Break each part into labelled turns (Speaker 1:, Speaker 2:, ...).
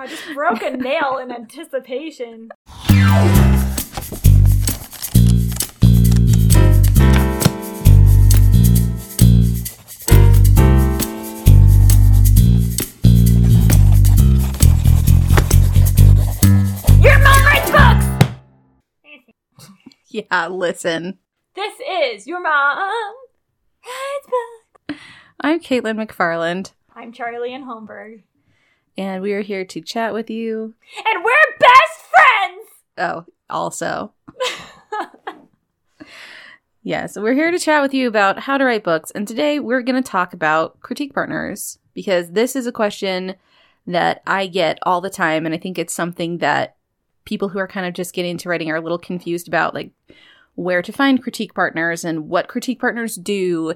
Speaker 1: I just broke a nail in anticipation. Your mom writes books!
Speaker 2: Yeah, listen.
Speaker 1: This is your mom.
Speaker 2: I'm Caitlyn McFarland,
Speaker 1: I'm Charlie N. Holmberg.
Speaker 2: And we are here to chat with you.
Speaker 1: And we're best friends!
Speaker 2: Oh, also. Yes, we're here to chat with you about how to write books. And today we're going to talk about critique partners because this is a question that I get all the time. And I think it's something that people who are kind of just getting into writing are a little confused about, like where to find critique partners and what critique partners do.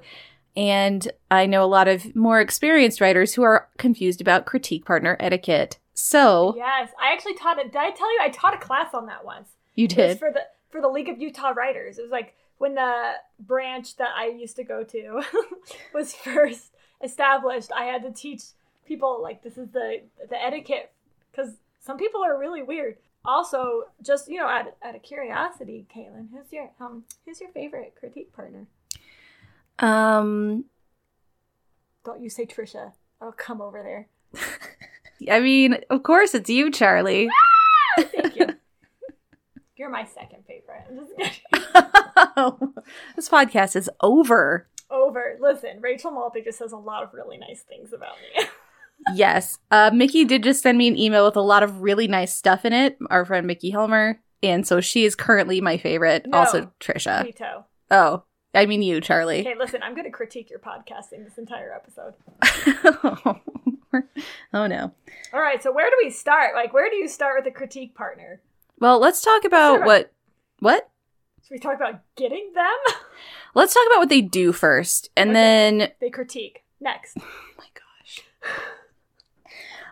Speaker 2: And I know a lot of more experienced writers who are confused about critique partner etiquette. So
Speaker 1: Yes, I actually taught it. Did I tell you I taught a class on that once?
Speaker 2: you did.
Speaker 1: for the for the League of Utah Writers. It was like when the branch that I used to go to was first established. I had to teach people like this is the the etiquette because some people are really weird. Also, just you know, out, out of curiosity, Caitlyn, who's your um who's your favorite critique partner?
Speaker 2: Um,
Speaker 1: Don't you say Tricia? I'll come over there.
Speaker 2: I mean, of course it's you, Charlie.
Speaker 1: Thank you. You're my second favorite. I'm just kidding.
Speaker 2: this podcast is over.
Speaker 1: over. Listen, Rachel Malty just says a lot of really nice things about me.
Speaker 2: Yes. Uh, Mickey did just send me an email with a lot of really nice stuff in it. Our friend Mickey Helmer. And so she is currently my favorite.
Speaker 1: No.
Speaker 2: Also, Tricia.
Speaker 1: Veto.
Speaker 2: Oh, I mean you, Charlie.
Speaker 1: Okay, listen, I'm going to critique your podcasting this entire episode.
Speaker 2: oh no.
Speaker 1: All right, so where do we start? Like, where do you start with a critique partner?
Speaker 2: Well, let's talk about what. What?
Speaker 1: Should we talk about getting them?
Speaker 2: Let's talk about what they do first, and
Speaker 1: Okay.
Speaker 2: then
Speaker 1: they critique. Next.
Speaker 2: Oh my gosh.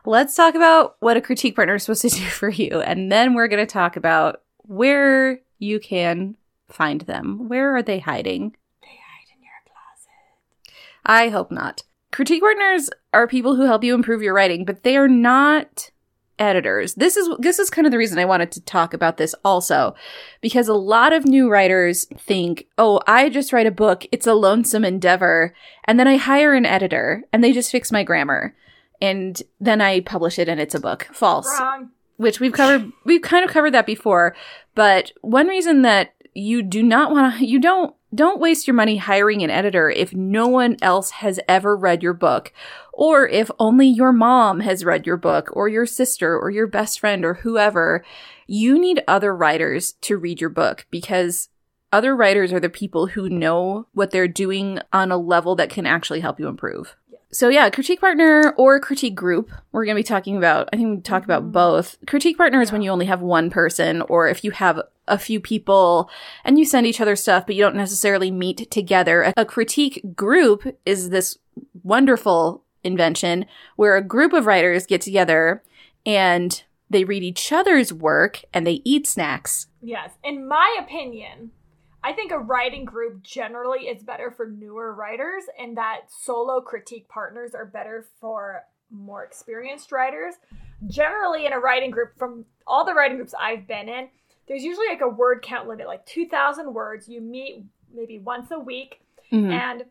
Speaker 2: Let's talk about what a critique partner is supposed to do for you, and then we're going to talk about where you can find them. Where are they hiding?
Speaker 1: They hide in your closet.
Speaker 2: I hope not. Critique partners are people who help you improve your writing, but they are not editors. This is this is kind of the reason I wanted to talk about this also because a lot of new writers think, "Oh, I just write a book, it's a lonesome endeavor, and then I hire an editor and they just fix my grammar." And then I publish it and it's a book. False
Speaker 1: Wrong.
Speaker 2: which we've covered we've kind of covered that before but one reason that you do not want to you don't don't waste your money hiring an editor if no one else has ever read your book or if only your mom has read your book or your sister or your best friend or whoever you need other writers to read your book because other writers are the people who know what they're doing on a level that can actually help you improve so yeah, critique partner or critique group. We're going to be talking about, I think we talk about
Speaker 1: Mhm.
Speaker 2: both. Critique partner is when you only have one person or if you have a few people and you send each other stuff, but you don't necessarily meet together. A critique group is this wonderful invention where a group of writers get together and they read each other's work and they eat snacks.
Speaker 1: Yes. In my opinion, I think a writing group generally is better for newer writers, and that solo critique partners are better for more experienced writers. Generally, in a writing group, from all the writing groups I've been in, there's usually like a word count limit, like 2,000 words. You meet maybe once a week,
Speaker 2: Mhm.
Speaker 1: and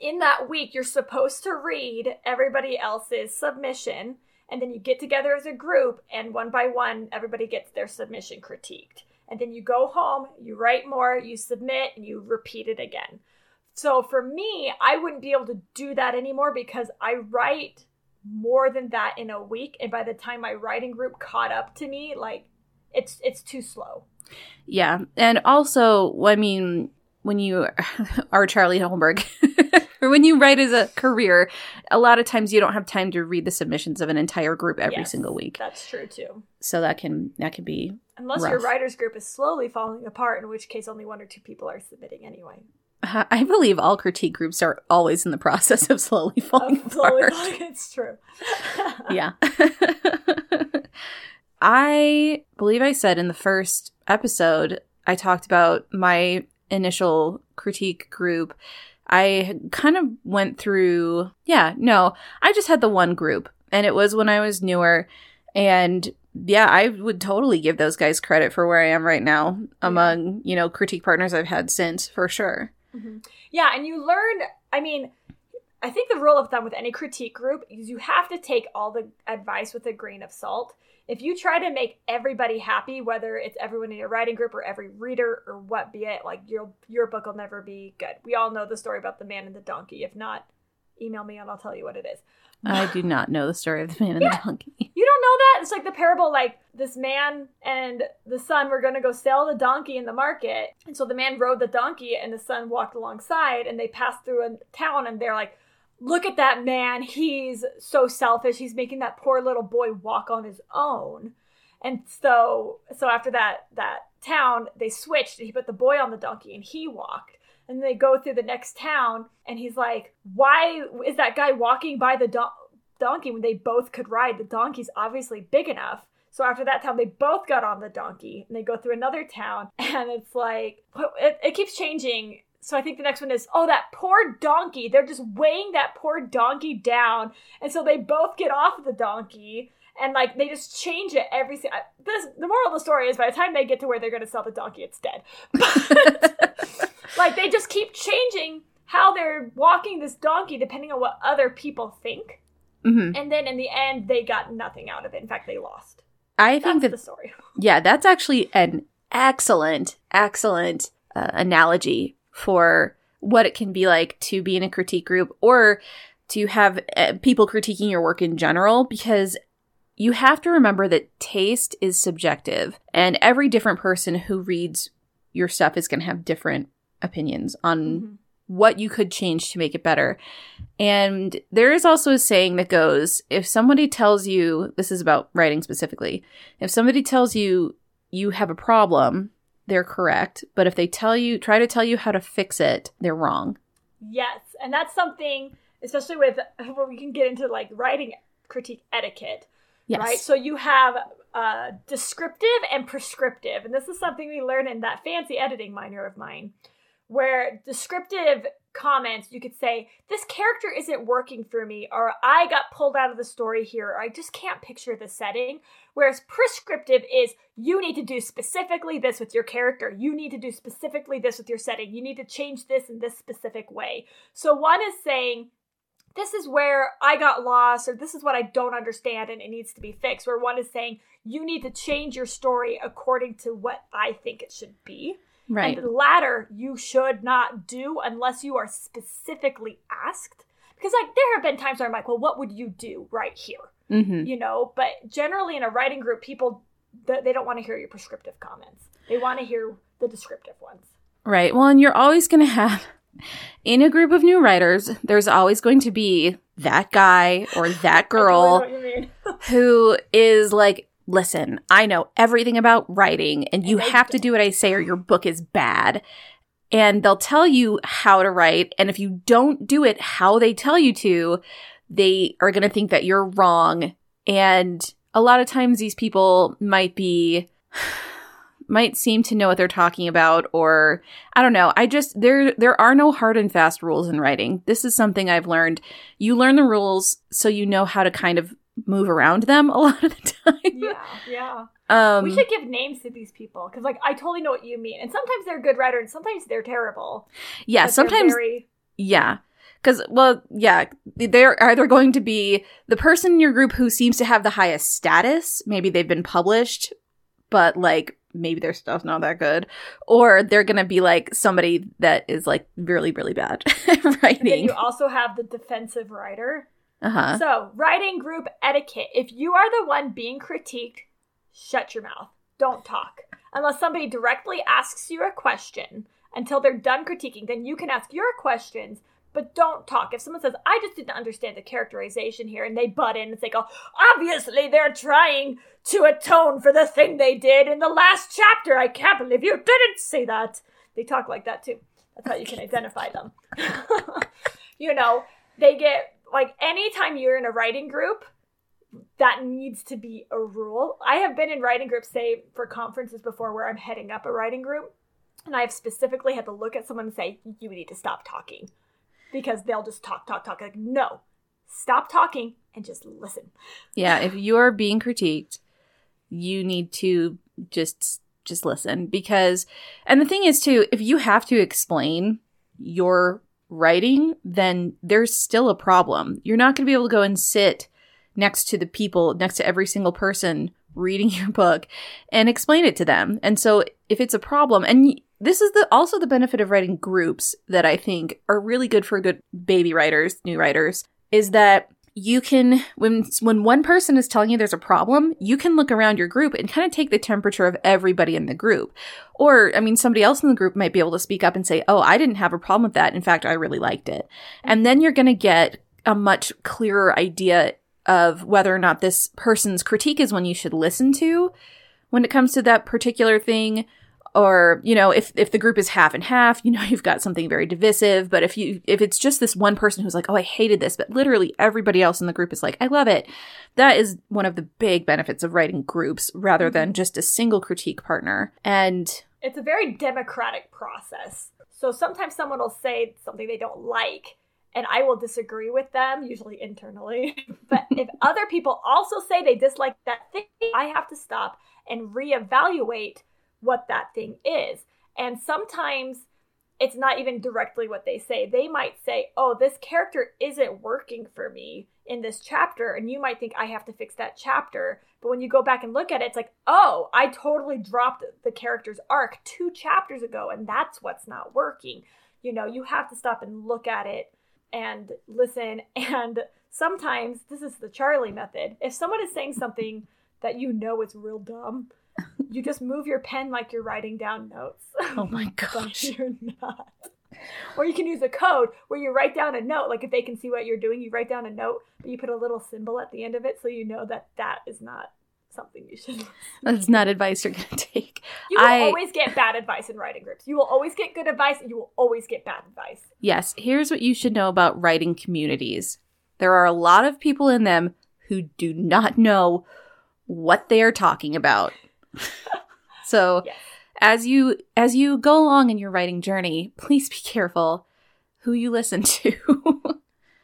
Speaker 1: in that week, you're supposed to read everybody else's submission, and then you get together as a group, and one by one, everybody gets their submission critiqued. And then you go home, you write more, you submit, and you repeat it again. So for me, I wouldn't be able to do that anymore because I write more than that in a week, and by the time my writing group caught up to me, like it's it's too slow.
Speaker 2: Yeah. And also, I mean, when you are Charlie Holmberg, or when you write as a career, a lot of times you don't have time to read the submissions of an entire group every
Speaker 1: Yes,
Speaker 2: single week.
Speaker 1: That's true too.
Speaker 2: So that can that can be
Speaker 1: Unless your writers group is slowly falling apart, in which case only one or two people are submitting anyway.
Speaker 2: Uh, I believe all critique groups are always in the process of slowly falling
Speaker 1: Oh, slowly
Speaker 2: apart.
Speaker 1: falling- it's true.
Speaker 2: yeah. I believe I said in the first episode, I talked about my initial critique group. I kind of went through, yeah, no, I just had the one group, and it was when I was newer. And yeah, I would totally give those guys credit for where I am right now among, you know, critique partners I've had since, for sure.
Speaker 1: Mm-hmm. Yeah, and you learn, I mean, I think the rule of thumb with any critique group is you have to take all the advice with a grain of salt. If you try to make everybody happy, whether it's everyone in your writing group or every reader or what be it, like your your book will never be good. We all know the story about the man and the donkey. If not, email me and I'll tell you what it is.
Speaker 2: I do not know the story of the man and
Speaker 1: Yeah.
Speaker 2: the donkey.
Speaker 1: You don't know that? It's like the parable like this man and the son were going to go sell the donkey in the market. And so the man rode the donkey and the son walked alongside and they passed through a town and they're like, "Look at that man. He's so selfish. He's making that poor little boy walk on his own." And so so after that that town, they switched. He put the boy on the donkey and he walked. And they go through the next town and he's like, "Why is that guy walking by the do- donkey when they both could ride. The donkey's obviously big enough. So after that town, they both got on the donkey and they go through another town. And it's like, it, it keeps changing. So I think the next one is, oh, that poor donkey. They're just weighing that poor donkey down. And so they both get off the donkey and like they just change it every si- this the moral of the story is by the time they get to where they're going to sell the donkey it's dead but like they just keep changing how they're walking this donkey depending on what other people think
Speaker 2: hmm
Speaker 1: and then in the end, they got nothing out of it. In fact, they lost.
Speaker 2: I
Speaker 1: That's
Speaker 2: think that
Speaker 1: the story.
Speaker 2: Yeah, that's actually an excellent, excellent uh, analogy for what it can be like to be in a critique group or to have uh, people critiquing your work in general because you have to remember that taste is subjective and every different person who reads your stuff is going to have different opinions on
Speaker 1: Mhm.
Speaker 2: what you could change to make it better. And there is also a saying that goes if somebody tells you, this is about writing specifically, if somebody tells you you have a problem, they're correct. But if they tell you, try to tell you how to fix it, they're wrong.
Speaker 1: Yes, and that's something, especially with where we can get into like writing critique etiquette,
Speaker 2: Yes.
Speaker 1: right? So you have uh, descriptive and prescriptive, and this is something we learn in that fancy editing minor of mine, where descriptive comments you could say this character isn't working for me or i got pulled out of the story here or i just can't picture the setting whereas prescriptive is you need to do specifically this with your character you need to do specifically this with your setting you need to change this in this specific way so one is saying this is where I got lost, or this is what I don't understand and it needs to be fixed. Where one is saying, you need to change your story according to what I think it should be.
Speaker 2: Right.
Speaker 1: And the latter, you should not do unless you are specifically asked. Because, like, there have been times where I'm like, well, what would you do right here?
Speaker 2: Hmm
Speaker 1: You know, but generally in a writing group, people, th- they don't want to hear your prescriptive comments. They want to hear the descriptive ones.
Speaker 2: Right. Well, and you're always going to have, in a group of new writers, there's always going to be that guy or that girl
Speaker 1: totally know what you mean.
Speaker 2: who is like, listen, I know everything about writing and you
Speaker 1: And
Speaker 2: have to do what I say or your book is bad. And they'll tell you how to write. And if you don't do it how they tell you to, they are going to think that you're wrong. And a lot of times these people might be, might seem to know what they're talking about or I don't know. I just there there are no hard and fast rules in writing. This is something I've learned. You learn the rules so you know how to kind of move around them a lot of the time.
Speaker 1: yeah, yeah.
Speaker 2: Um
Speaker 1: we should give names to these people because, like, I totally know what you mean. And sometimes they're good writer, and sometimes they're terrible.
Speaker 2: yeah, sometimes
Speaker 1: very-
Speaker 2: yeah. Cuz well, yeah, they're either going to be the person in your group who seems to have the highest status, maybe they've been published, but like maybe their stuff's not that good, or they're going to be like somebody that is like really really bad at
Speaker 1: and then
Speaker 2: writing.
Speaker 1: you also have the defensive writer.
Speaker 2: Uh-huh.
Speaker 1: So, writing group etiquette. If you are the one being critiqued, shut your mouth. Don't talk. Unless somebody directly asks you a question until they're done critiquing, then you can ask your questions, but don't talk. If someone says, I just didn't understand the characterization here, and they butt in and say, oh, obviously they're trying to atone for the thing they did in the last chapter. I can't believe you didn't say that. They talk like that too. That's how you can identify them. you know, they get like anytime you're in a writing group, that needs to be a rule. I have been in writing groups, say for conferences before, where I'm heading up a writing group, and I have specifically had to look at someone and say, "You need to stop talking," because they'll just talk, talk, talk. Like, no, stop talking and just listen.
Speaker 2: Yeah, if you are being critiqued, you need to just just listen because and the thing is too, if you have to explain your writing, then there's still a problem. You're not going to be able to go and sit next to the people, next to every single person reading your book and explain it to them. And so if it's a problem and this is the also the benefit of writing groups that I think are really good for good baby writers, new writers, is that you can when when one person is telling you there's a problem, you can look around your group and kind of take the temperature of everybody in the group. Or I mean somebody else in the group might be able to speak up and say, "Oh, I didn't have a problem with that. In fact, I really liked it." And then you're going to get a much clearer idea of whether or not this person's critique is one you should listen to when it comes to that particular thing or you know if if the group is half and half you know you've got something very divisive but if you if it's just this one person who's like oh i hated this but literally everybody else in the group is like i love it that is one of the big benefits of writing groups rather than mm-hmm. just a single critique partner and
Speaker 1: It's a very democratic process. So sometimes someone will say something they don't like, and I will disagree with them, usually internally. but if other people also say they dislike that thing, I have to stop and reevaluate what that thing is. And sometimes it's not even directly what they say. They might say, oh, this character isn't working for me in this chapter. And you might think I have to fix that chapter. But when you go back and look at it, it's like, oh, I totally dropped the character's arc two chapters ago. And that's what's not working. You know, you have to stop and look at it and listen. And sometimes this is the Charlie method. If someone is saying something that you know is real dumb, you just move your pen like you're writing down notes.
Speaker 2: oh my gosh
Speaker 1: you're not. Or you can use a code where you write down a note. Like if they can see what you're doing, you write down a note, but you put a little symbol at the end of it so you know that that is not something you should.
Speaker 2: that's not advice you're going to take
Speaker 1: You will
Speaker 2: I-
Speaker 1: always get bad advice in writing groups. You will always get good advice, and you will always get bad advice.
Speaker 2: Yes, here's what you should know about writing communities. There are a lot of people in them who do not know what they are talking about. So,
Speaker 1: Yes.
Speaker 2: as you as you go along in your writing journey, please be careful who you listen to.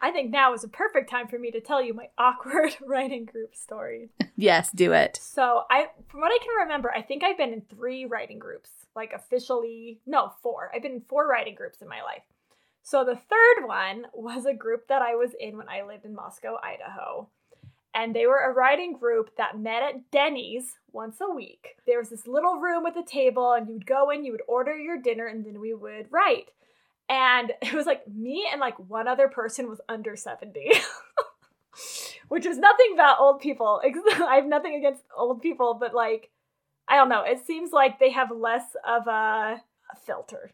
Speaker 1: I think now is a perfect time for me to tell you my awkward writing group story.
Speaker 2: yes, do it.
Speaker 1: So I, from what I can remember, I think I've been in three writing groups, like officially, no, four. I've been in four writing groups in my life. So the third one was a group that I was in when I lived in Moscow, Idaho. And they were a writing group that met at Denny's once a week. There was this little room with a table, and you would go in, you would order your dinner, and then we would write. And it was like me and like one other person was under 70. Which is nothing about old people. I have nothing against old people, but like, I don't know. It seems like they have less of a filter.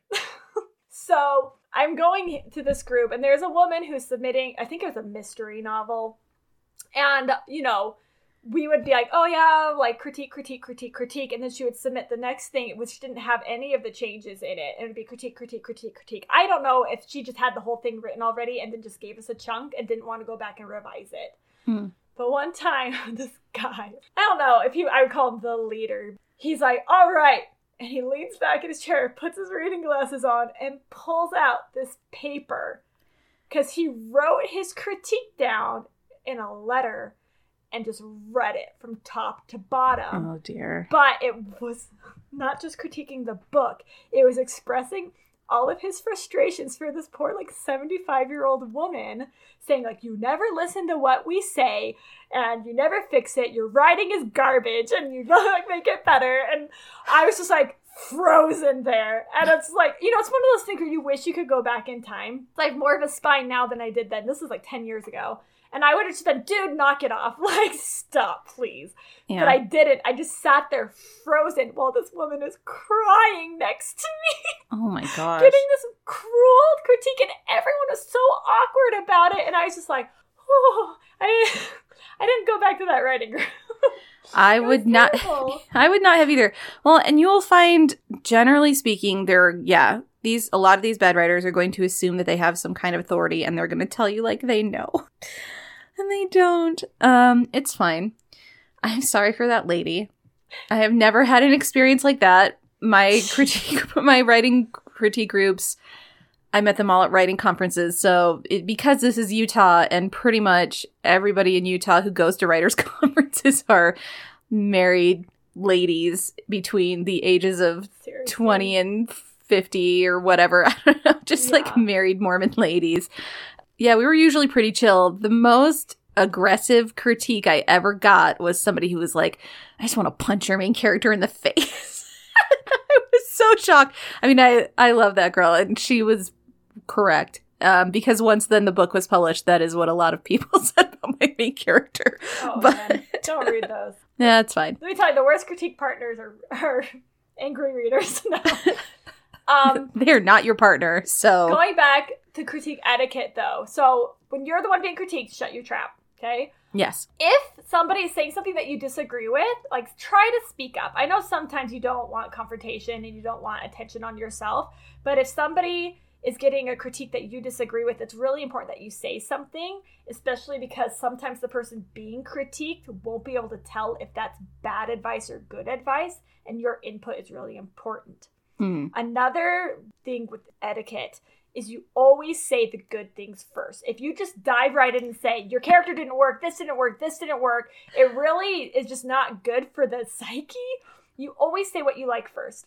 Speaker 1: so I'm going to this group, and there's a woman who's submitting, I think it was a mystery novel. And, you know, we would be like, oh yeah, like critique, critique, critique, critique, and then she would submit the next thing, which didn't have any of the changes in it, and it'd be critique, critique, critique, critique. I don't know if she just had the whole thing written already and then just gave us a chunk and didn't want to go back and revise it.
Speaker 2: Hmm.
Speaker 1: But one time, this guy, I don't know if he, I would call him the leader. He's like, all right. And he leans back in his chair, puts his reading glasses on, and pulls out this paper. Because he wrote his critique down in a letter and just read it from top to bottom.
Speaker 2: Oh dear.
Speaker 1: But it was not just critiquing the book, it was expressing all of his frustrations for this poor like 75 year old woman saying like you never listen to what we say and you never fix it. Your writing is garbage and you don't like make it better. And i was just like frozen there. And it's like you know it's one of those things where you wish you could go back in time. It's like more of a spine now than i did then. This was like 10 years ago and i would have just been dude knock it off like stop please
Speaker 2: Yeah.
Speaker 1: but I didn't. I just sat there frozen while this woman is crying next to me,
Speaker 2: oh my gosh.
Speaker 1: getting this cruel critique, and everyone was so awkward about it. And I was just like, oh, I didn't, I didn't go back to that writing group.
Speaker 2: I would not. I would not have either. Well, and you will find generally speaking there yeah, these a lot of these bad writers are going to assume that they have some kind of authority and they're going to tell you like they know. And they don't. Um it's fine. I'm sorry for that lady. I have never had an experience like that. My critique my writing critique groups I met them all at writing conferences. So it, because this is Utah, and pretty much everybody in Utah who goes to writers' conferences are married ladies between the ages of
Speaker 1: Seriously.
Speaker 2: 20 and 50 or whatever. I don't know. Just
Speaker 1: Yeah.
Speaker 2: like married Mormon ladies. Yeah, we were usually pretty chill. The most aggressive critique I ever got was somebody who was like, I just want to punch your main character in the face. I was so shocked. I mean, I, I love that girl, and she was correct. Um, because once then the book was published, that is what a lot of people said about my main character.
Speaker 1: Oh
Speaker 2: But-
Speaker 1: man, don't read those.
Speaker 2: Yeah, it's fine.
Speaker 1: Let me tell you, the worst critique partners are, are angry readers. No. Um,
Speaker 2: They're not your partner, so
Speaker 1: going back to critique etiquette, though. So when you're the one being critiqued, shut your trap. Okay.
Speaker 2: yes.
Speaker 1: If somebody is saying something that you disagree with, like try to speak up. I know sometimes you don't want confrontation and you don't want attention on yourself, but if somebody is getting a critique that you disagree with, it's really important that you say something, especially because sometimes the person being critiqued won't be able to tell if that's bad advice or good advice, and your input is really important.
Speaker 2: Hmm.
Speaker 1: Another thing with etiquette is you always say the good things first. If you just dive right in and say, your character didn't work, this didn't work, this didn't work, it really is just not good for the psyche. You always say what you like first.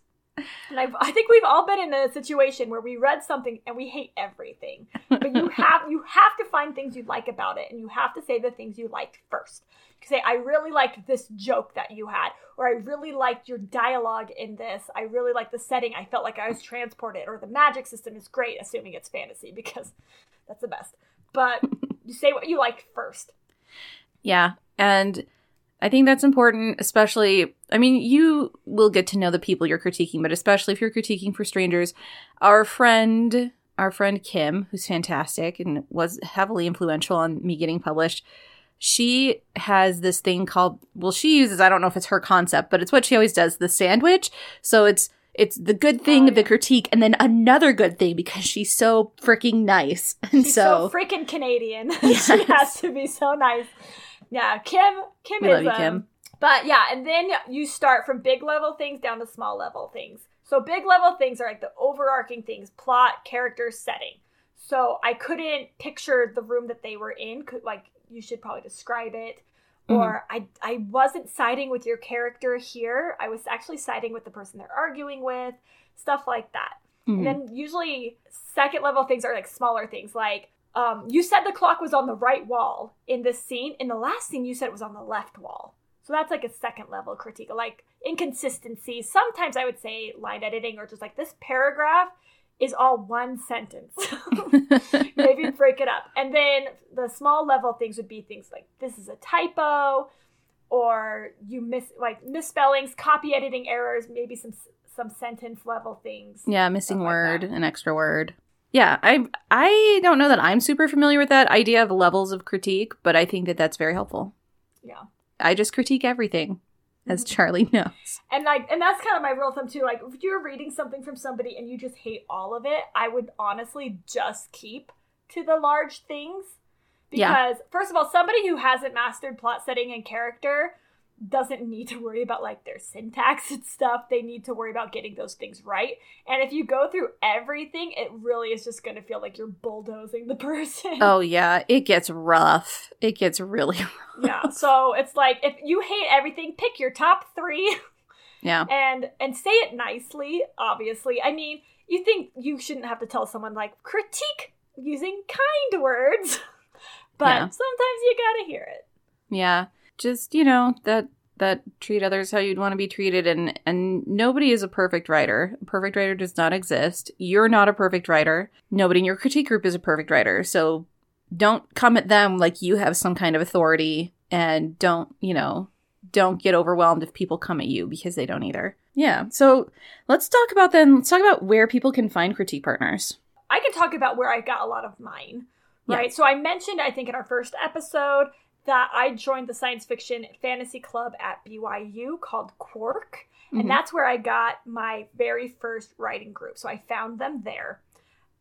Speaker 1: And I've, I think we've all been in a situation where we read something and we hate everything. But you have you have to find things you like about it, and you have to say the things you liked first. You say, I really liked this joke that you had, or I really liked your dialogue in this. I really liked the setting. I felt like I was transported, or the magic system is great, assuming it's fantasy, because that's the best. But you say what you like first.
Speaker 2: Yeah. And I think that's important, especially, I mean, you will get to know the people you're critiquing, but especially if you're critiquing for strangers. Our friend, our friend Kim, who's fantastic and was heavily influential on me getting published, she has this thing called, well, she uses, I don't know if it's her concept, but it's what she always does the sandwich. So it's, it's the good thing
Speaker 1: Oh,
Speaker 2: of the
Speaker 1: yeah.
Speaker 2: critique and then another good thing because she's so freaking nice. And
Speaker 1: She's so,
Speaker 2: so,
Speaker 1: freaking Canadian.
Speaker 2: Yes.
Speaker 1: she has to be so nice. Yeah, Kim. Kim
Speaker 2: We
Speaker 1: is
Speaker 2: love you,
Speaker 1: um,
Speaker 2: Kim.
Speaker 1: But yeah, and then you start from big level things down to small level things. So big level things are like the overarching things: plot, characters, setting. So I couldn't picture the room that they were in. Could like you should probably describe it. Or I I wasn't siding with your character here. I was actually siding with the person they're arguing with. Stuff like that.
Speaker 2: Mhm.
Speaker 1: And then usually second level things are like smaller things like um, you said the clock was on the right wall in this scene. In the last scene, you said it was on the left wall. So that's like a second level critique, like inconsistencies. Sometimes I would say line editing or just like this paragraph is all one sentence. Maybe break it up. And then the small level things would be things like this is a typo or you miss like misspellings, copy editing errors, maybe some some sentence level things.
Speaker 2: Yeah, missing
Speaker 1: Stuff like
Speaker 2: word, an extra word. Yeah, I I don't know that I'm super familiar with that idea of levels of critique, but I think that that's very helpful.
Speaker 1: Yeah.
Speaker 2: I just critique everything, as
Speaker 1: Mhm.
Speaker 2: Charlie knows.
Speaker 1: And like, and that's kind of my rule of thumb too. Like, if you're reading something from somebody and you just hate all of it, I would honestly just keep to the large things.
Speaker 2: Yeah.
Speaker 1: Because first of all, somebody who hasn't mastered plot setting and character doesn't need to worry about like their syntax and stuff. They need to worry about getting those things right. And if you go through everything, it really is just going to feel like you're bulldozing the person.
Speaker 2: Oh yeah, it gets rough. It gets really
Speaker 1: yeah. So it's like if you hate everything, pick your top three.
Speaker 2: yeah.
Speaker 1: and and say it nicely obviously i mean you think you shouldn't have to tell someone like critique using kind words but
Speaker 2: Yeah.
Speaker 1: sometimes you gotta hear it
Speaker 2: Yeah. Just, you know, that that treat others how you'd want to be treated and and nobody is a perfect writer. A perfect writer does not exist. You're not a perfect writer. Nobody in your critique group is a perfect writer. So don't come at them like you have some kind of authority and don't, you know, don't get overwhelmed if people come at you because they don't either. Yeah. So let's talk about then let's talk about where people can find critique partners.
Speaker 1: i can talk about where i got a lot of mine
Speaker 2: Yeah.
Speaker 1: right so i mentioned i think in our first episode that i joined the science fiction fantasy club at byu called quark
Speaker 2: Mhm.
Speaker 1: and that's where I got my very first writing group. So I found them there.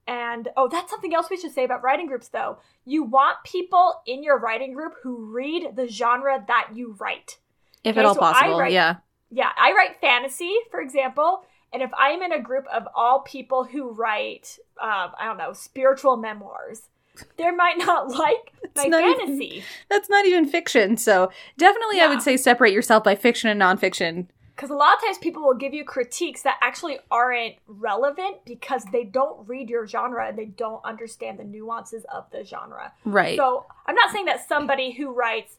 Speaker 1: And oh, that's something else we should say about writing groups though. You want people in your writing group who read the genre that you write.
Speaker 2: If
Speaker 1: Okay,
Speaker 2: at all
Speaker 1: so
Speaker 2: possible.
Speaker 1: write-
Speaker 2: yeah.
Speaker 1: Yeah, I write fantasy, for example, And if I'm in a group of all people who write, uh, I don't know, spiritual memoirs, they might not like my
Speaker 2: not even-
Speaker 1: fantasy.
Speaker 2: That's not even fiction. So definitely I would say separate yourself by fiction and nonfiction.
Speaker 1: Because a lot of times people will give you critiques that actually aren't relevant because they don't read your genre and they don't understand the nuances of the genre.
Speaker 2: Right.
Speaker 1: So I'm not saying that somebody who writes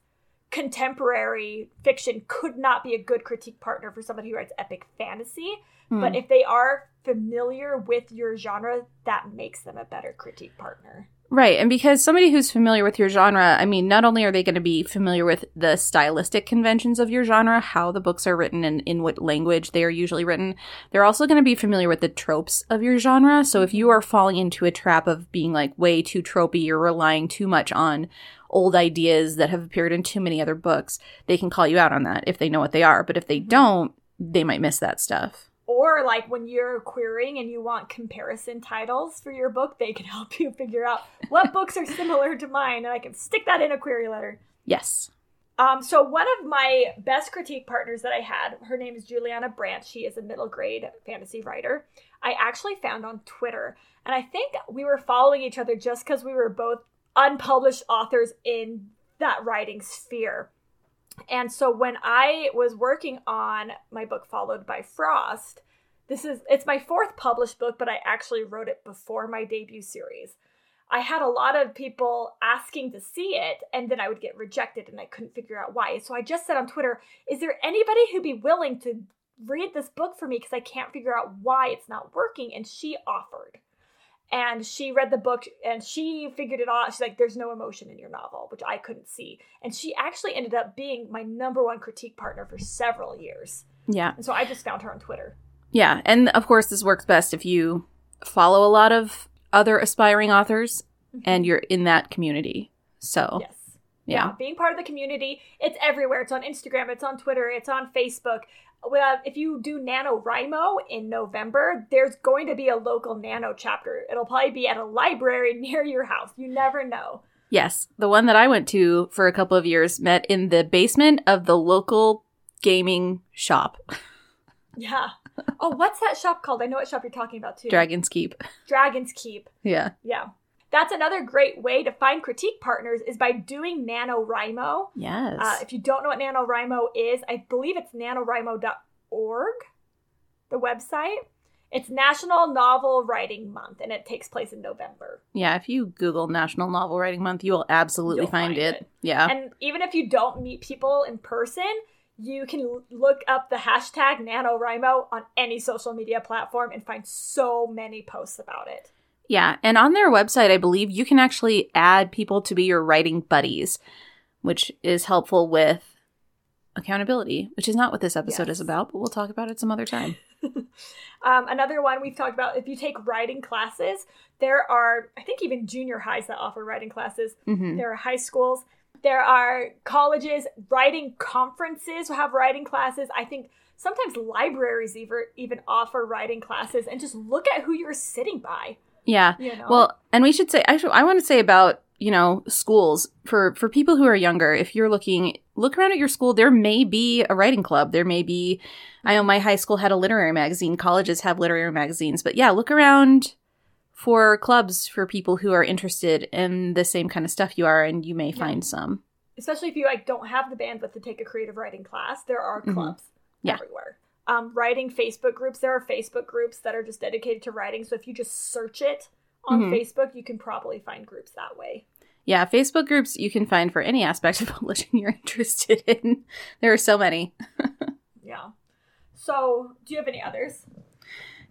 Speaker 1: contemporary fiction could not be a good critique partner for somebody who writes epic fantasy,
Speaker 2: Hmm.
Speaker 1: but if they are familiar with your genre, that makes them a better critique partner.
Speaker 2: Right. And because somebody who's familiar with your genre, I mean, not only are they going to be familiar with the stylistic conventions of your genre, how the books are written and in what language they are usually written, they're also going to be familiar with the tropes of your genre. So if you are falling into a trap of being like way too tropey or relying too much on old ideas that have appeared in too many other books, they can call you out on that if they know what they are. But if they mm-hmm. don't, they might miss that stuff.
Speaker 1: Or like when you're querying and you want comparison titles for your book, they can help you figure out what books are similar to mine, and I can stick that in a query letter.
Speaker 2: Yes.
Speaker 1: Um, so one of my best critique partners that I had, her name is Juliana Brandt. She is a middle grade fantasy writer. I actually found on Twitter, and I think we were following each other just because we were both unpublished authors in that writing sphere. And so when I was working on my book Followed by Frost, this is it's my fourth published book, but I actually wrote it before my debut series. I had a lot of people asking to see it, and then I would get rejected, and I couldn't figure out why. So I just said on Twitter, "Is there anybody who'd be willing to read this book for me? Because I can't figure out why it's not working." And she offered, and she read the book, and she figured it out. She's like, "There's no emotion in your novel," which I couldn't see, and she actually ended up being my number one critique partner for several years.
Speaker 2: Yeah.
Speaker 1: And so I just found her on Twitter.
Speaker 2: Yeah, and of course, this works best if you follow a lot of other aspiring authors mm-hmm. and you're in that community. So,
Speaker 1: Yes.
Speaker 2: yeah.
Speaker 1: being part of the community. It's everywhere. It's on Instagram, it's on Twitter, it's on Facebook. Well, if you do NaNoWriMo in November, there's going to be a local Nano chapter. It'll probably be at a library near your house. You never know.
Speaker 2: Yes, the one that I went to for a couple of years met in the basement of the local gaming shop,
Speaker 1: Yeah. Oh, what's that shop called? I know what shop you're talking about too.
Speaker 2: Dragon's Keep.
Speaker 1: Dragon's Keep.
Speaker 2: Yeah.
Speaker 1: Yeah. That's another great way to find critique partners is by doing NaNoWriMo.
Speaker 2: Yes.
Speaker 1: Uh, if you don't know what NaNoWriMo is, I believe it's nanowrimo.org, the website. It's National Novel Writing Month, and it takes place in November.
Speaker 2: yeah, if you Google National Novel Writing Month, you will absolutely find,
Speaker 1: find
Speaker 2: it.
Speaker 1: it.
Speaker 2: Yeah.
Speaker 1: And even if you don't meet people in person, you can look up the hashtag NaNoWriMo on any social media platform and find so many posts about it.
Speaker 2: Yeah, and on their website, I believe you can actually add people to be your writing buddies, which is helpful with accountability, which is not what this episode
Speaker 1: Yes.
Speaker 2: is about, but we'll talk about it some other time.
Speaker 1: Um, another one we've talked about if you take writing classes, there are, I think, even junior highs that offer writing classes.
Speaker 2: hmm
Speaker 1: There are high schools. There are colleges, writing conferences have writing classes. I think sometimes libraries even, even offer writing classes and just look at who you're sitting by.
Speaker 2: Yeah.
Speaker 1: You know?
Speaker 2: Well, and we should say actually I want to say about, you know, schools for for people who are younger, if you're looking look around at your school, there may be a writing club. There may be I know my high school had a literary magazine, colleges have literary magazines, but yeah, look around for clubs for people who are interested in the same kind of stuff you are and you may
Speaker 1: Yeah.
Speaker 2: find some.
Speaker 1: especially if you like don't have the bandwidth to take a creative writing class, there are
Speaker 2: Mhm.
Speaker 1: clubs
Speaker 2: Yeah.
Speaker 1: everywhere. Um, writing Facebook groups, there are Facebook groups that are just dedicated to writing. So if you just search it on
Speaker 2: Mhm.
Speaker 1: Facebook, you can probably find groups that way.
Speaker 2: Yeah, Facebook groups you can find for any aspect of publishing you're interested in. There are so many.
Speaker 1: Yeah. So, do you have any others?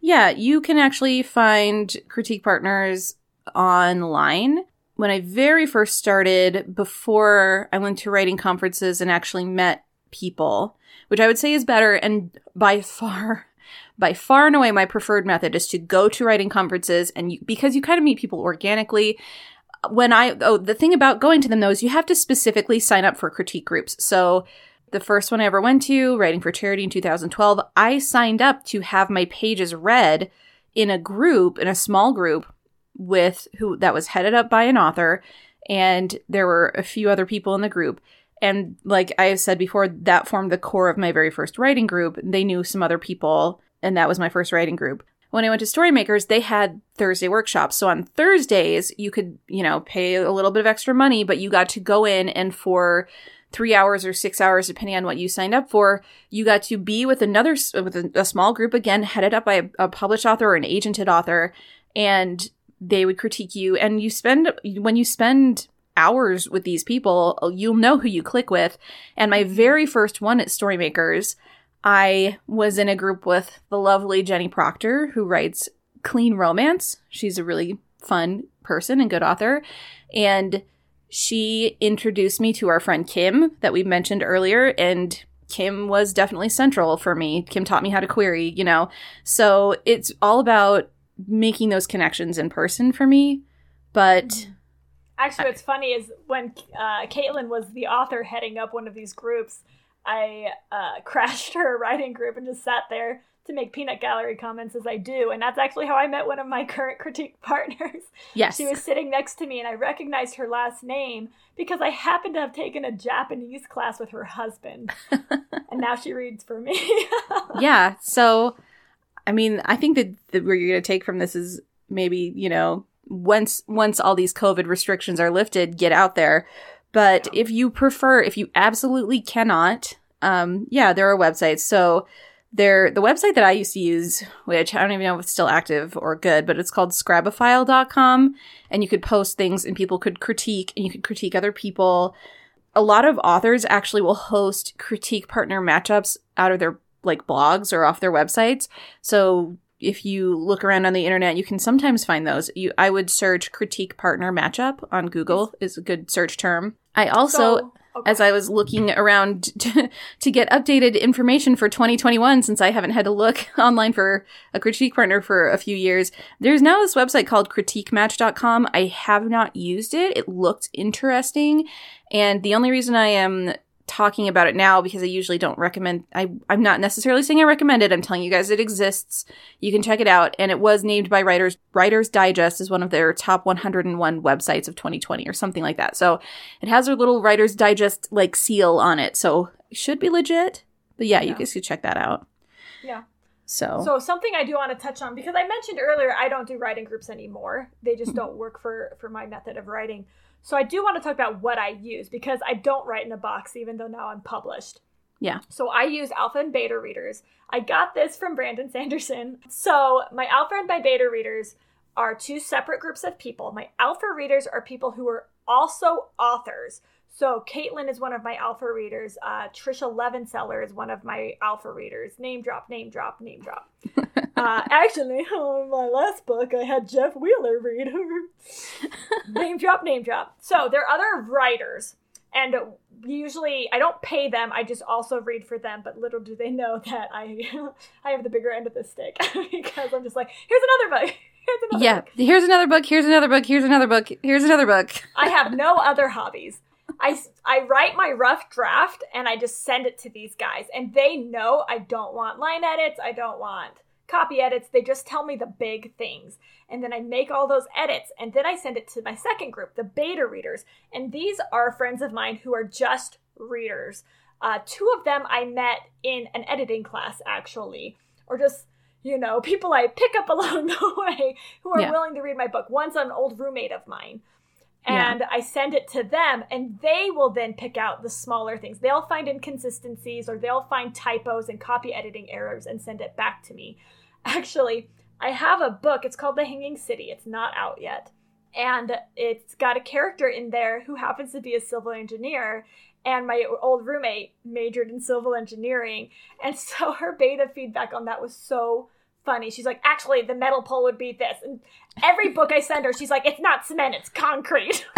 Speaker 2: Yeah, you can actually find critique partners online. When I very first started, before I went to writing conferences and actually met people, which I would say is better and by far, by far and away my preferred method is to go to writing conferences and you, because you kind of meet people organically. When I, oh, the thing about going to them though is you have to specifically sign up for critique groups. So the first one I ever went to, Writing for Charity in 2012, I signed up to have my pages read in a group, in a small group with who that was headed up by an author and there were a few other people in the group. And like I have said before, that formed the core of my very first writing group. They knew some other people and that was my first writing group. When I went to Storymakers, they had Thursday workshops. So on Thursdays, you could, you know, pay a little bit of extra money, but you got to go in and for three hours or six hours, depending on what you signed up for, you got to be with another, with a, a small group again, headed up by a, a published author or an agented author, and they would critique you. And you spend, when you spend hours with these people, you'll know who you click with. And my very first one at Storymakers, I was in a group with the lovely Jenny Proctor, who writes clean romance. She's a really fun person and good author. And she introduced me to our friend Kim that we mentioned earlier. And Kim was definitely central for me. Kim taught me how to query, you know. So it's all about making those connections in person for me. But mm.
Speaker 1: Actually, what's funny is when uh, Caitlyn was the author heading up one of these groups, I uh, crashed her writing group and just sat there to make peanut gallery comments as I do. And that's actually how I met one of my current critique partners.
Speaker 2: Yes.
Speaker 1: She was sitting next to me and I recognized her last name because I happened to have taken a Japanese class with her husband. and now she reads for me.
Speaker 2: yeah. So, I mean, I think that, that what you're going to take from this is maybe, you know, once once all these COVID restrictions are lifted, get out there. But if you prefer, if you absolutely cannot, um, yeah, there are websites. So there, the website that I used to use, which I don't even know if it's still active or good, but it's called scribophile.com. And you could post things and people could critique and you could critique other people. A lot of authors actually will host critique partner matchups out of their like blogs or off their websites. So if you look around on the internet, you can sometimes find those. You, I would search critique partner matchup on Google is a good search term. I also, so, okay. as I was looking around to, to get updated information for 2021, since I haven't had to look online for a critique partner for a few years, there's now this website called critiquematch.com. I have not used it. It looked interesting. And the only reason I am talking about it now because I usually don't recommend I I'm not necessarily saying I recommend it. I'm telling you guys it exists. You can check it out and it was named by Writers Writers Digest as one of their top 101 websites of 2020 or something like that. So it has a little Writers Digest like seal on it. So it should be legit. But yeah, yeah. you guys can check that out.
Speaker 1: Yeah.
Speaker 2: So
Speaker 1: So something I do want to touch on because I mentioned earlier I don't do writing groups anymore. They just mm-hmm. don't work for for my method of writing. So I do want to talk about what I use because I don't write in a box, even though now I'm published.
Speaker 2: Yeah.
Speaker 1: So I use alpha and beta readers. I got this from Brandon Sanderson. So my alpha and my beta readers are two separate groups of people. My alpha readers are people who are also authors. So Caitlyn is one of my alpha readers. Uh, Tricia Levenseller is one of my alpha readers. Name drop, name drop, name drop. uh, actually, on my last book, I had Jeff Wheeler read her. name drop, name drop. So there are other writers, and usually I don't pay them. I just also read for them. But little do they know that I I have the bigger end of the stick because I'm just like, here's another book. Here's another
Speaker 2: yeah,
Speaker 1: book.
Speaker 2: here's another book. Here's another book. Here's another book. Here's another book.
Speaker 1: I have no other hobbies. I, I write my rough draft and I just send it to these guys. And they know I don't want line edits. I don't want copy edits. They just tell me the big things. And then I make all those edits. And then I send it to my second group, the beta readers. And these are friends of mine who are just readers. Uh, two of them I met in an editing class, actually, or just you know, people I pick up along the way who are yeah. willing to read my book. One's an old roommate of mine and yeah. I send it to them, and they will then pick out the smaller things. They'll find inconsistencies or they'll find typos and copy editing errors and send it back to me. Actually, I have a book. It's called The Hanging City. It's not out yet. And it's got a character in there who happens to be a civil engineer. And my old roommate majored in civil engineering. And so her beta feedback on that was so funny. She's like, actually, the metal pole would be this. And every book I send her, she's like, it's not cement, it's concrete.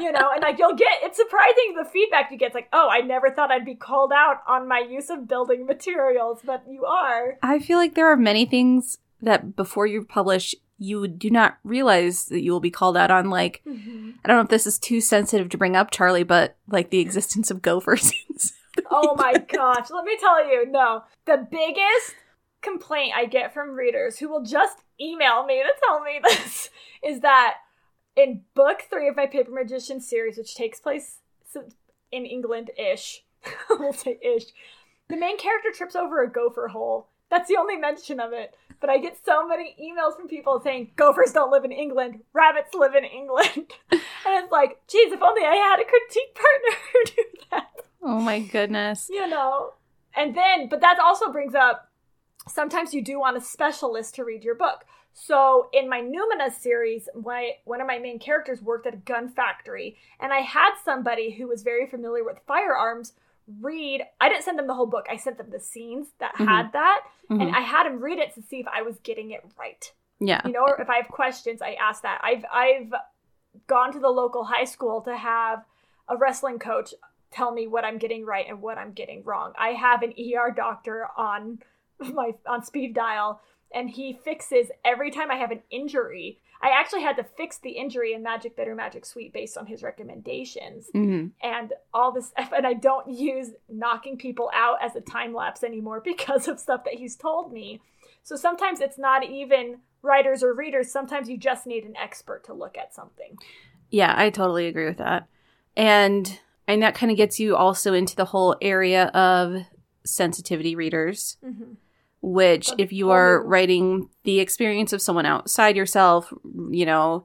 Speaker 1: you know, and like you'll get, it's surprising the feedback you get. It's like, oh, I never thought I'd be called out on my use of building materials, but you are.
Speaker 2: I feel like there are many things that before you publish, you do not realize that you will be called out on. Like, mm-hmm. I don't know if this is too sensitive to bring up, Charlie, but like the existence of gophers.
Speaker 1: oh my gosh. Let me tell you, no. The biggest complaint I get from readers who will just email me to tell me this is that in book three of my Paper Magician series, which takes place in England ish, we'll say ish, the main character trips over a gopher hole That's the only mention of it. But I get so many emails from people saying gophers don't live in England, rabbits live in England. and it's like, geez, if only I had a critique partner who knew that.
Speaker 2: Oh my goodness.
Speaker 1: You know. And then, but that also brings up sometimes you do want a specialist to read your book. So in my Numina series, my one of my main characters worked at a gun factory, and I had somebody who was very familiar with firearms read. I didn't send them the whole book. I sent them the scenes that
Speaker 2: Mhm.
Speaker 1: had that,
Speaker 2: Mhm.
Speaker 1: and I had him read it to see if I was getting it right.
Speaker 2: Yeah.
Speaker 1: You know, or if I have questions, I ask that. I've I've gone to the local high school to have a wrestling coach tell me what I'm getting right and what I'm getting wrong. I have an ER doctor on my on speed dial and he fixes every time I have an injury. I actually had to fix the injury in Magic Bitter Magic Sweet based on his recommendations
Speaker 2: hmm
Speaker 1: and all this and I don't use knocking people out as a time lapse anymore because of stuff that he's told me. So sometimes it's not even writers or readers, sometimes you just need an expert to look at something.
Speaker 2: Yeah, I totally agree with that. And and that kind of gets you also into the whole area of sensitivity readers,
Speaker 1: Mm-hmm.
Speaker 2: Which if you are writing the experience of someone outside yourself, you know,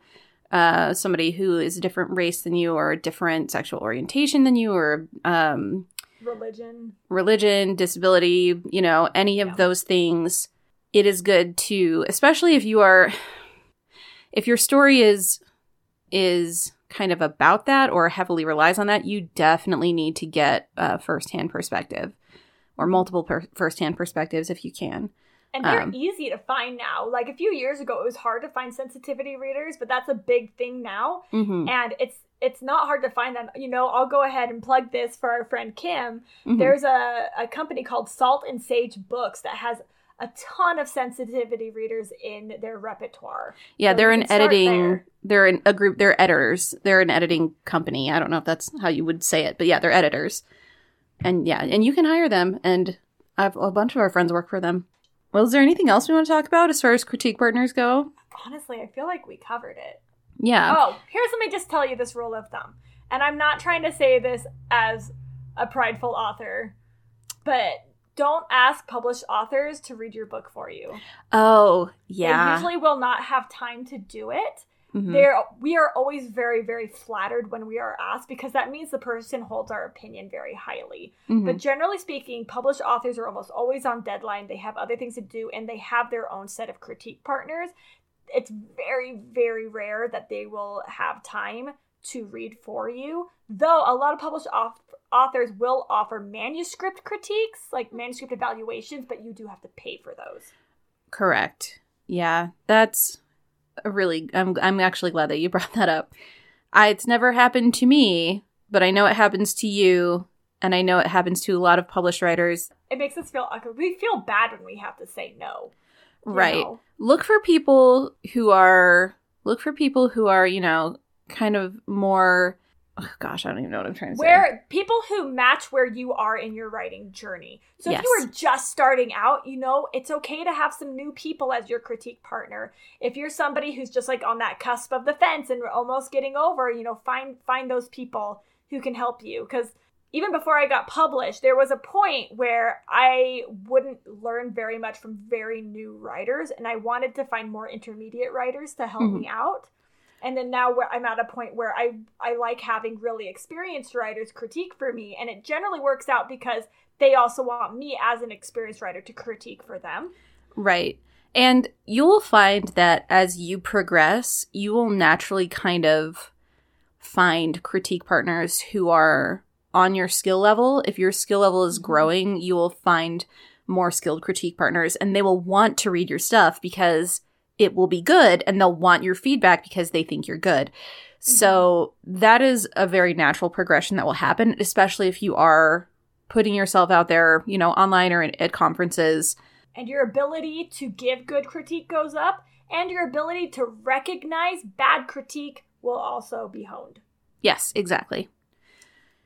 Speaker 2: uh, somebody who is a different race than you or a different sexual orientation than you or um,
Speaker 1: Religion.
Speaker 2: religion, disability, you know, any of
Speaker 1: Yeah.
Speaker 2: those things, it is good to, especially if you are, if your story is, is kind of about that or heavily relies on that, you definitely need to get a firsthand perspective or multiple per- firsthand perspectives if you can.
Speaker 1: And they're
Speaker 2: Um,
Speaker 1: easy to find now. Like a few years ago it was hard to find sensitivity readers, but that's a big thing now.
Speaker 2: Mm-hmm.
Speaker 1: And it's it's not hard to find them. You know, I'll go ahead and plug this for our friend Kim.
Speaker 2: Mhm.
Speaker 1: There's a, a company called Salt and Sage Books that has a ton of sensitivity readers in their repertoire.
Speaker 2: Yeah,
Speaker 1: So
Speaker 2: they're an editing. They're in a group. They're editors. They're an editing company. I don't know if that's how you would say it, but yeah, they're editors. And yeah, and you can hire them. And I've a bunch of our friends work for them. Well, is there anything else we want to talk about as far as critique partners go?
Speaker 1: Honestly, I feel like we covered it.
Speaker 2: Yeah.
Speaker 1: Oh, here's let me just tell you this rule of thumb. And I'm not trying to say this as a prideful author, but don't ask published authors to read your book for you.
Speaker 2: Oh,
Speaker 1: They
Speaker 2: yeah.
Speaker 1: usually will not have time to do it.
Speaker 2: Mhm.
Speaker 1: There we are always very very flattered when we are asked because that means the person holds our opinion very highly.
Speaker 2: Mhm.
Speaker 1: But generally speaking, published authors are almost always on deadline. They have other things to do and they have their own set of critique partners. It's very, very rare that they will have time to read for you. Though a lot of published auth- authors will offer manuscript critiques, like manuscript evaluations, but you do have to pay for those.
Speaker 2: Correct. Yeah, that's really. I'm. I'm actually glad that you brought that up. I, it's never happened to me, but I know it happens to you, and I know it happens to a lot of published writers.
Speaker 1: It makes us feel awkward. We feel bad when we have to say no.
Speaker 2: Right.
Speaker 1: know?
Speaker 2: look for people who are look for people who are you know kind of more oh gosh i don't even know what i'm trying to say.
Speaker 1: Where people who match where you are in your writing journey. So if you are just starting out, you know, it's okay to have some new people as your critique partner. If you're somebody who's just like on that cusp of the fence and almost getting over, you know, find find those people who can help you. Cuz even before I got published, there was a point where I wouldn't learn very much from very new writers and I wanted to find more intermediate writers to help mm-hmm. me out and then now where I'm at a point where I I like having really experienced writers critique for me, and it generally works out because they also want me as an experienced writer to critique for them.
Speaker 2: right and you'll find that as you progress you will naturally kind of find critique partners who are on your skill level if your skill level is
Speaker 1: Mhm.
Speaker 2: growing you will find more skilled critique partners and they will want to read your stuff because it will be good and they'll want your feedback because they think you're good. Mm-hmm. So that is a very natural progression that will happen, especially if you are putting yourself out there, you know, online or at conferences.
Speaker 1: And your ability to give good critique goes up, and your ability to recognize bad critique will also be honed.
Speaker 2: Yes, exactly.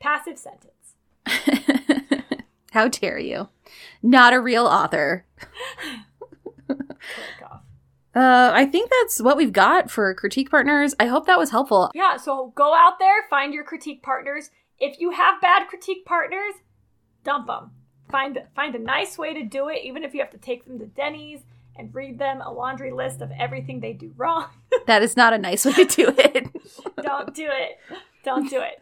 Speaker 1: Passive sentence.
Speaker 2: How dare you? Not a real author. Uh, I think that's what we've got for critique partners. I hope that was helpful.
Speaker 1: Yeah, so go out there, find your critique partners. If you have bad critique partners, dump them. find find a nice way to do it, even if you have to take them to Denny's and read them a laundry list of everything they do wrong.
Speaker 2: That is not a nice way to do it.
Speaker 1: Don't do it. Don't do it.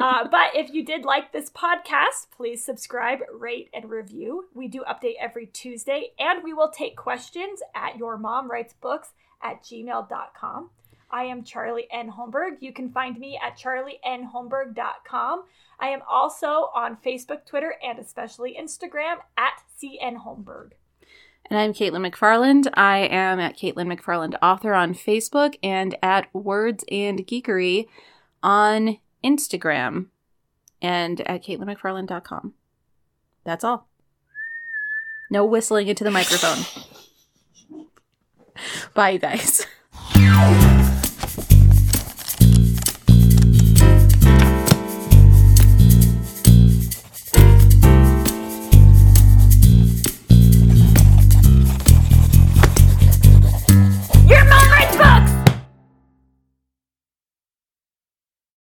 Speaker 1: Uh, but if you did like this podcast, please subscribe, rate, and review. We do update every Tuesday, and we will take questions at your mom writes books at gmail.com. I am Charlie N. Holmberg. You can find me at charlienholmberg.com. I am also on Facebook, Twitter, and especially Instagram at CN Holmberg.
Speaker 2: And I'm Caitlyn McFarland. I am at Caitlyn McFarland Author on Facebook and at Words and Geekery on Instagram and at CaitlynMcFarland.com. That's all. No whistling into the microphone. Bye, you guys.